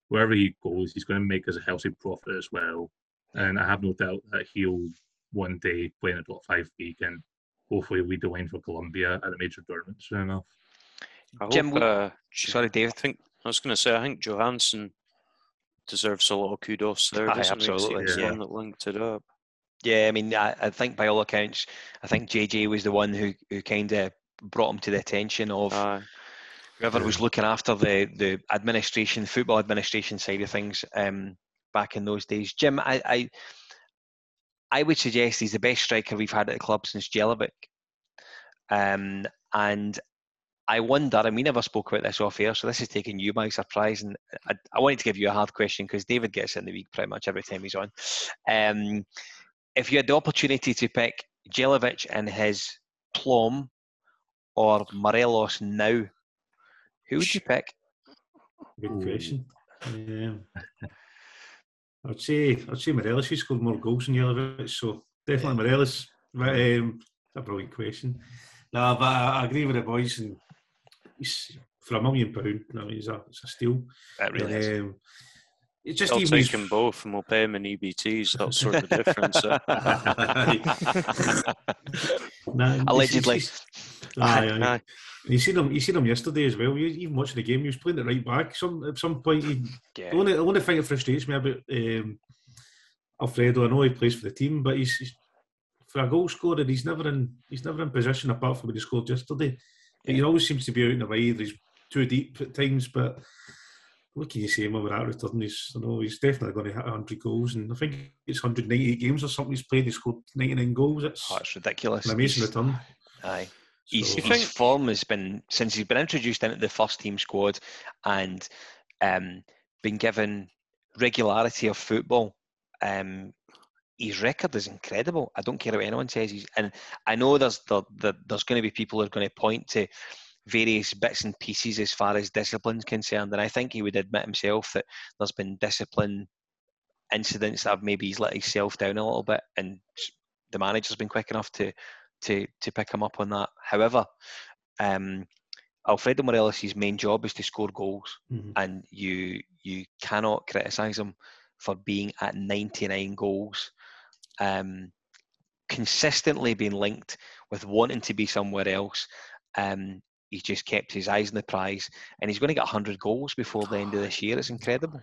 wherever he goes, he's going to make us a healthy profit as well. And I have no doubt that he'll one day play in a top five league and hopefully lead the line for Colombia at the major tournament soon enough. I Jim, hope, uh, sorry, Dave. I think I was going to say I think Johansson deserves a lot of kudos there. (laughs) Aye, absolutely, yeah. one that linked it up. Yeah, I mean, I, I, think by all accounts, I think JJ was the one who, who kind of brought him to the attention of Aye. whoever was looking after the the administration, football administration side of things um, back in those days. Jim, I, I I would suggest he's the best striker we've had at the club since Jelavic. Um, and I wonder, and we never spoke about this off air, so this is taking you by surprise. And I, I wanted to give you a hard question because David gets in the week pretty much every time he's on. Um, if you had the opportunity to pick Jelavic and his plum or Morelos now, who would you pick? Good question. Yeah. I'd say I'd say Morelos. He scored more goals than Jelavic, so definitely Morelos. But, um, a brilliant question. No, but I, I, agree with the boys, and he's for a million pound. No, he's a it's a steal. That really and, is. Um, it's just I'll even take them both, and we'll pay him in EBTs. That sort of difference. no, Allegedly. Aye, aye. You seen him. You seen him yesterday as well. You, even watching the game, he was playing it right back. Some at some point, he, yeah. the only the only thing that frustrates me about um, Alfredo, I know he plays for the team, but he's, he's, for a goal scorer. He's never in he's never in position apart from when he scored yesterday. Yeah. He always seems to be out in the way. He's too deep at times, but what can you say him about return? He's, I know he's definitely going to hit 100 goals, and I think it's 198 games or something he's played. He scored 99 goals. It's, oh, ridiculous. An amazing he's, return. Aye. His, so, his form has been since he's been introduced into the first team squad and um, been given regularity of football. Um, his record is incredible. I don't care what anyone says. He's, and I know there's the, the, there's going to be people who are going to point to various bits and pieces as far as discipline's concerned, and I think he would admit himself that there's been discipline incidents that have maybe he's let himself down a little bit, and the manager's been quick enough to to to pick him up on that. However, um, Alfredo Morelos' main job is to score goals, mm-hmm. and you you cannot criticise him for being at 99 goals. Um, consistently being linked with wanting to be somewhere else. Um, he's just kept his eyes on the prize, and he's going to get 100 goals before the end of this year. It's incredible.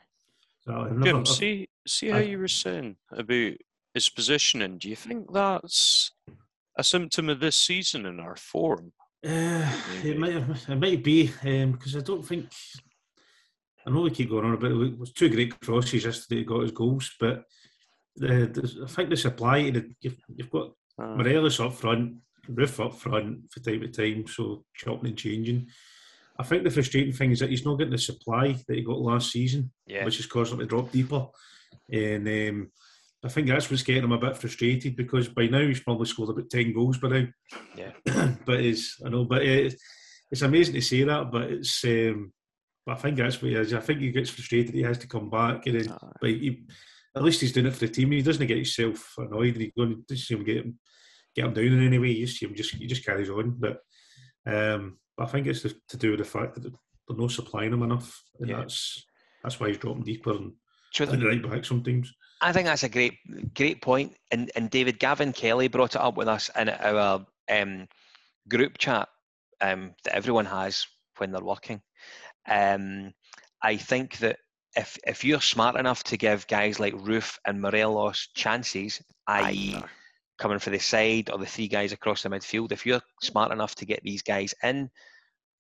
So, Jim, see, see how you were saying about his positioning. Do you think that's a symptom of this season in our form? Uh, it might it might be because um, I don't think I know we keep going on about it. Was two great crosses yesterday. Got his goals, but the, the, I think the supply you've, you've got uh, Morelos up front, Roofe up front for time to time, so chopping and changing. I think the frustrating thing is that he's not getting the supply that he got last season, yeah. which is causing him to drop deeper. And um, I think that's what's getting him a bit frustrated because by now he's probably scored about ten goals by now. Yeah, (clears throat) but it's I know, but it's, it's amazing to say that, but it's. Um, I think that's what he is. I think he gets frustrated. He has to come back, and then, but he, at least he's doing it for the team. He doesn't get himself annoyed. He's going to see him get him get him down in any way. You see him just he just carries on. But um, I think it's to do with the fact that they're not supplying him enough, and yeah. that's that's why he's dropping deeper and so the, right back sometimes. I think that's a great great point. And and David Gavin Kelly brought it up with us in our um, group chat um, that everyone has when they're working. Um, I think that if if you're smart enough to give guys like Roofe and Morelos chances, i.e., coming for the side or the three guys across the midfield, if you're smart enough to get these guys in,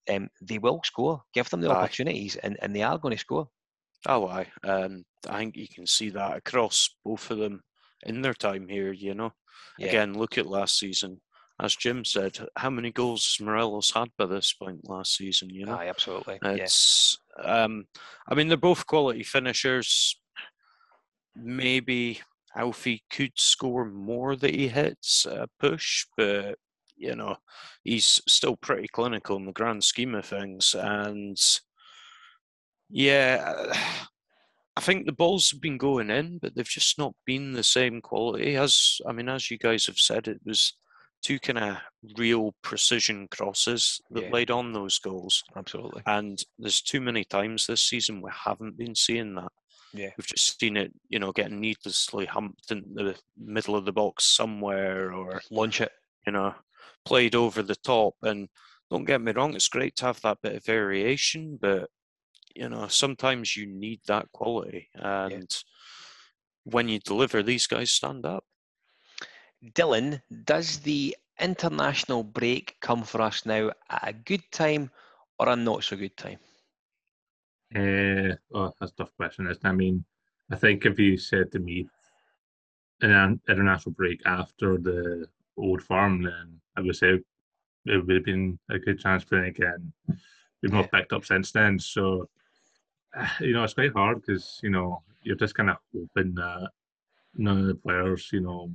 um, they will score. Give them the Aye. opportunities, and, and they are going to score. Oh, I um, I think you can see that across both of them in their time here. You know, yeah. again, look at last season as Jim said, how many goals Morelos had by this point last season? You know, Aye, absolutely. It's, yeah. um, I mean, they're both quality finishers. Maybe Alfie could score more that he hits a push, but you know, he's still pretty clinical in the grand scheme of things. And yeah, (sighs) I think the balls have been going in, but they've just not been the same quality as I mean, as you guys have said, it was two kind of real precision crosses that yeah. laid on those goals. Absolutely. And there's too many times this season we haven't been seeing that. Yeah. We've just seen it, you know, getting needlessly humped in the middle of the box somewhere or launch it. You know, played over the top. And don't get me wrong, it's great to have that bit of variation, but you know, sometimes you need that quality. And yeah. when you deliver, these guys stand up. Dylan, does the international break come for us now at a good time or a not so good time? Uh, oh, that's a tough question. I mean, I think if you said to me an international break after the Old Firm, then I would say it would have been a good chance for again. We've not yeah. picked up since then, so (sighs) you know it's quite hard because you know you're just kind of hoping that none of the players, you know,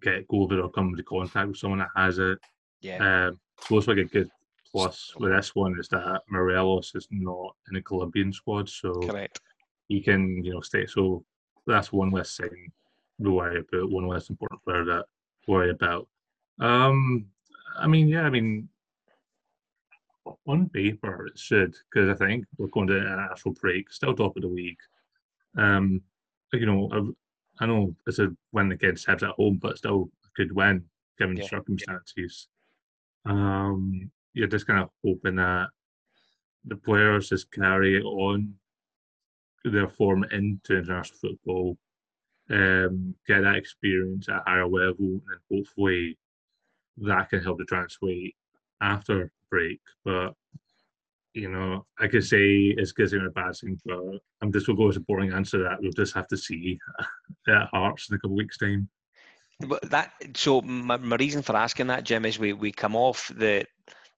get COVID or come into contact with someone that has it. Yeah. Um, looks like a good plus with this one is that Morelos is not in the Colombian squad, so correct. He can, you know, stay. So that's one less thing to worry about. One less important player to worry about. Um, I mean, yeah, I mean, on paper it should because I think we're going to an actual break, still top of the week. Um, you know, I know it's a win against Hibs at home, but still a good win given yeah. the circumstances. Um, you're just kind of hoping that the players just carry on their form into international football, um, get that experience at a higher level, and hopefully that can help to translate after break. But you know, I could say it's or a bad thing, but I'm just to go with a boring answer that we'll just have to see (laughs) at Hearts in a couple of weeks' time. But that so my, my reason for asking that, Jim, is we, we come off the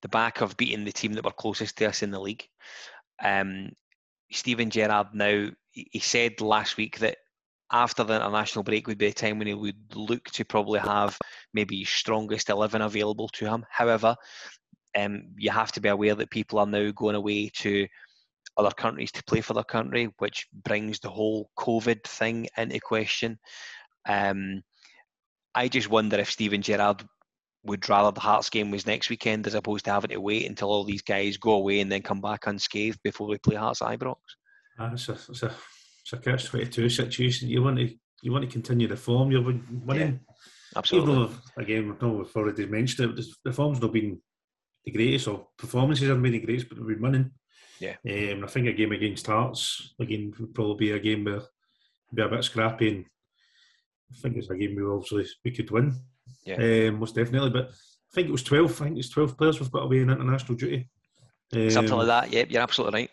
the back of beating the team that were closest to us in the league. Um, Steven Gerrard now he said last week that after the international break would be a time when he would look to probably have maybe strongest eleven available to him. However, um, you have to be aware that people are now going away to other countries to play for their country, which brings the whole COVID thing into question. Um, I just wonder if Steven Gerrard would rather the Hearts game was next weekend as opposed to having to wait until all these guys go away and then come back unscathed before we play Hearts Ibrox. It's, a, it's, a, it's a catch twenty two situation. You want to you want to continue the form. You're winning. Absolutely. Even though, again, we've already mentioned it, the form's not been the greatest, or performances haven't been the greatest, but we've been winning. Yeah. Um, I think a game against Hearts, again, would probably be a game where be a bit scrappy, and I think it's a game we obviously we could win. Yeah. Um, most definitely. But I think it was 12. I think it's 12 players we've got away in international duty. Um, Something like that. Yep, you're absolutely right.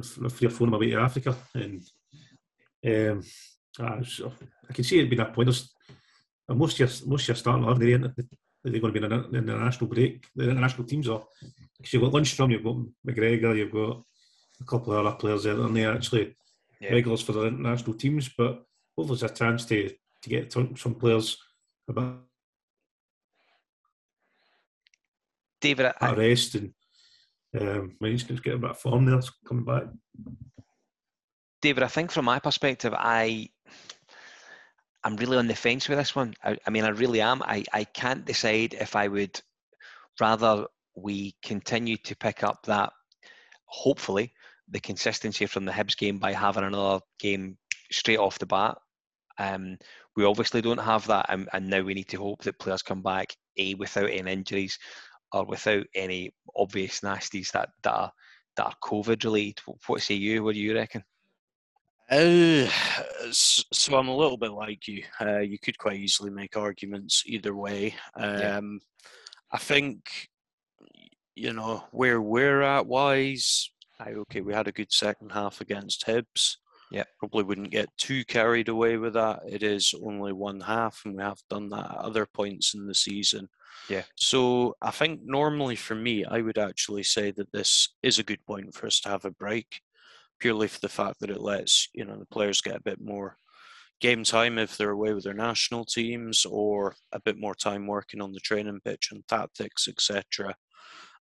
Three or four of them away to Africa, and um, I, was, I can see it being a point. Most of your most of your starting eleven, they're going to be in an international break. The international teams are because you've got Lundstram, you've got McGregor, you've got a couple of other players there, and they're actually yeah. regulars for the international teams. But hopefully, there's a chance to to get some players about David, I, rest and um, he's going to get a bit of form there coming back. David, I think from my perspective, I I'm really on the fence with this one. I, I mean, I really am. I, I can't decide if I would rather we continue to pick up that, hopefully, the consistency from the Hibs game by having another game straight off the bat. Um, we obviously don't have that, and, and now we need to hope that players come back a without any injuries or without any obvious nasties that that are, that are COVID related. What say you? What do you reckon? Uh, so I'm a little bit like you. Uh, you could quite easily make arguments either way. Um, yeah. I think, you know, where we're at wise, I, okay, we had a good second half against Hibs. Yeah. Probably wouldn't get too carried away with that. It is only one half, and we have done that at other points in the season. Yeah. So I think normally for me, I would actually say that this is a good point for us to have a break purely for the fact that it lets you know the players get a bit more game time if they're away with their national teams or a bit more time working on the training pitch and tactics etc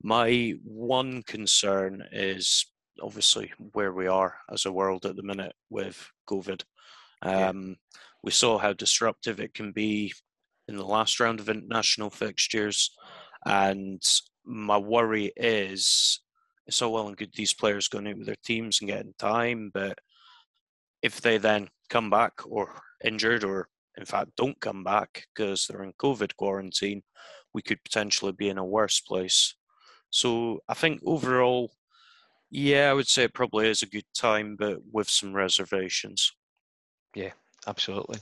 my one concern is obviously where we are as a world at the minute with covid um, we saw how disruptive it can be in the last round of international fixtures and my worry is it's all well and good these players going out with their teams and getting time, but if they then come back or injured or in fact don't come back because they're in COVID quarantine, we could potentially be in a worse place. So I think overall, yeah, I would say it probably is a good time, but with some reservations. Yeah, absolutely.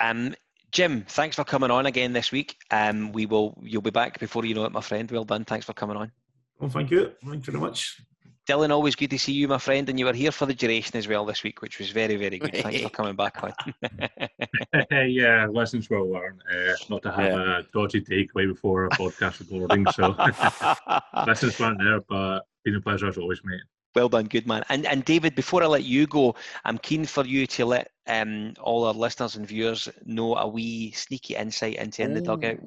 Um, Jim, thanks for coming on again this week. Um, we will you'll be back before you know it, my friend. Well done. Thanks for coming on. Well, thank you. Thank you very much. Dylan, always good to see you, my friend, and you were here for the duration as well this week, which was very, very good. Thanks for (laughs) coming back on. (laughs) yeah, lessons well learned. Uh, not to have yeah. a dodgy takeaway before a podcast recording, so (laughs) lessons learned there, but been a pleasure as always, mate. Well done, good man. And and David, before I let you go, I'm keen for you to let um, all our listeners and viewers know a wee sneaky insight into in the dugout.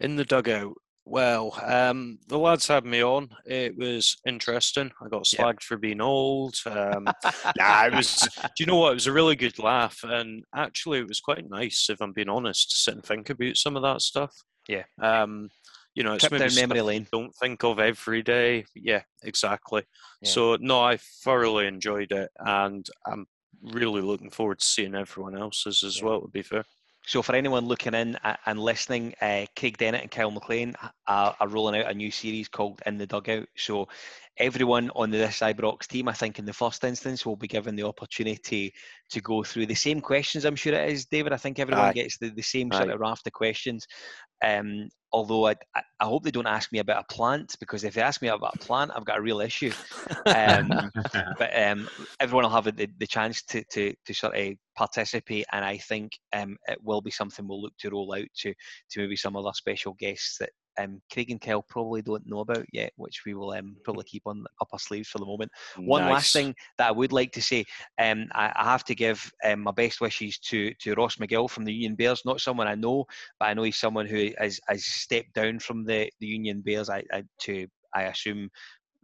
In the dugout, well, um, the lads had me on. It was interesting. I got slagged yep. for being old. Um, (laughs) nah, it was. Do you know what? It was a really good laugh, and actually, it was quite nice, if I'm being honest, to sit and think about some of that stuff. Yeah. Um, you know, it's Trip maybe memory lane. Don't think of every day. Yeah, exactly. Yeah. So no, I thoroughly enjoyed it, and I'm really looking forward to seeing everyone else's as yeah. well. To be fair. So for anyone looking in and listening, uh, Craig Dennett and Kyle McLean are, are, rolling out a new series called In the Dugout. So everyone on the This Ibrox team, I think in the first instance, will be given the opportunity to go through the same questions. I'm sure it is, David. I think everyone Aye. gets the, the same sort of raft of questions. Um, although I, I hope they don't ask me about a plant because if they ask me about a plant, I've got a real issue. Um, (laughs) but um, everyone will have the, the chance to, to, to sort of participate, and I think um, it will be something we'll look to roll out to to maybe some other special guests that um, Craig and Kyle probably don't know about yet, which we will um, (laughs) probably keep on up our sleeves for the moment. Nice. One last thing that I would like to say, um, I, I, have to give um, my best wishes to to Ross McGill from the Union Bears. Not someone I know, but I know he's someone who has, has stepped down from the, the Union Bears I, I to I assume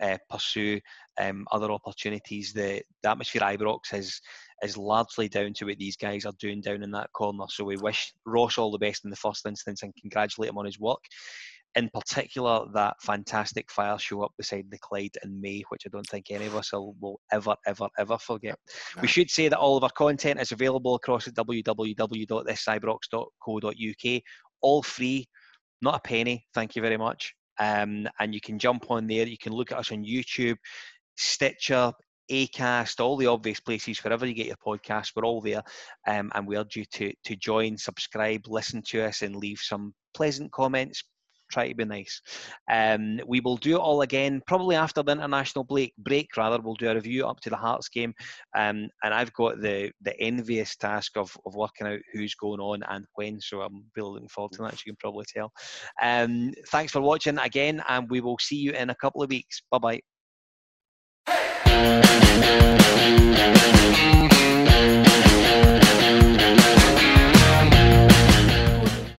uh, pursue um, other opportunities. The, the atmosphere Ibrox is is largely down to what these guys are doing down in that corner. So we wish Ross all the best in the first instance and congratulate him on his work in particular that fantastic fire show up beside the Clyde in May, which I don't think any of us will, will ever, ever, ever forget. No. We should say that all of our content is available across at www.thisisibrox.co.uk, all free, not a penny. Thank you very much. Um, and you can jump on there. You can look at us on YouTube, Stitcher, Acast, all the obvious places, wherever you get your podcasts, we're all there. Um, and we urge you to, to join, subscribe, listen to us, and leave some pleasant comments. Try to be nice. Um, we will do it all again, probably after the international break. Break rather, we'll do a review up to the Hearts game, um, and I've got the the envious task of, of working out who's going on and when. So I'm really looking forward to that. As you can probably tell. Um, thanks for watching again, and we will see you in a couple of weeks. Bye bye.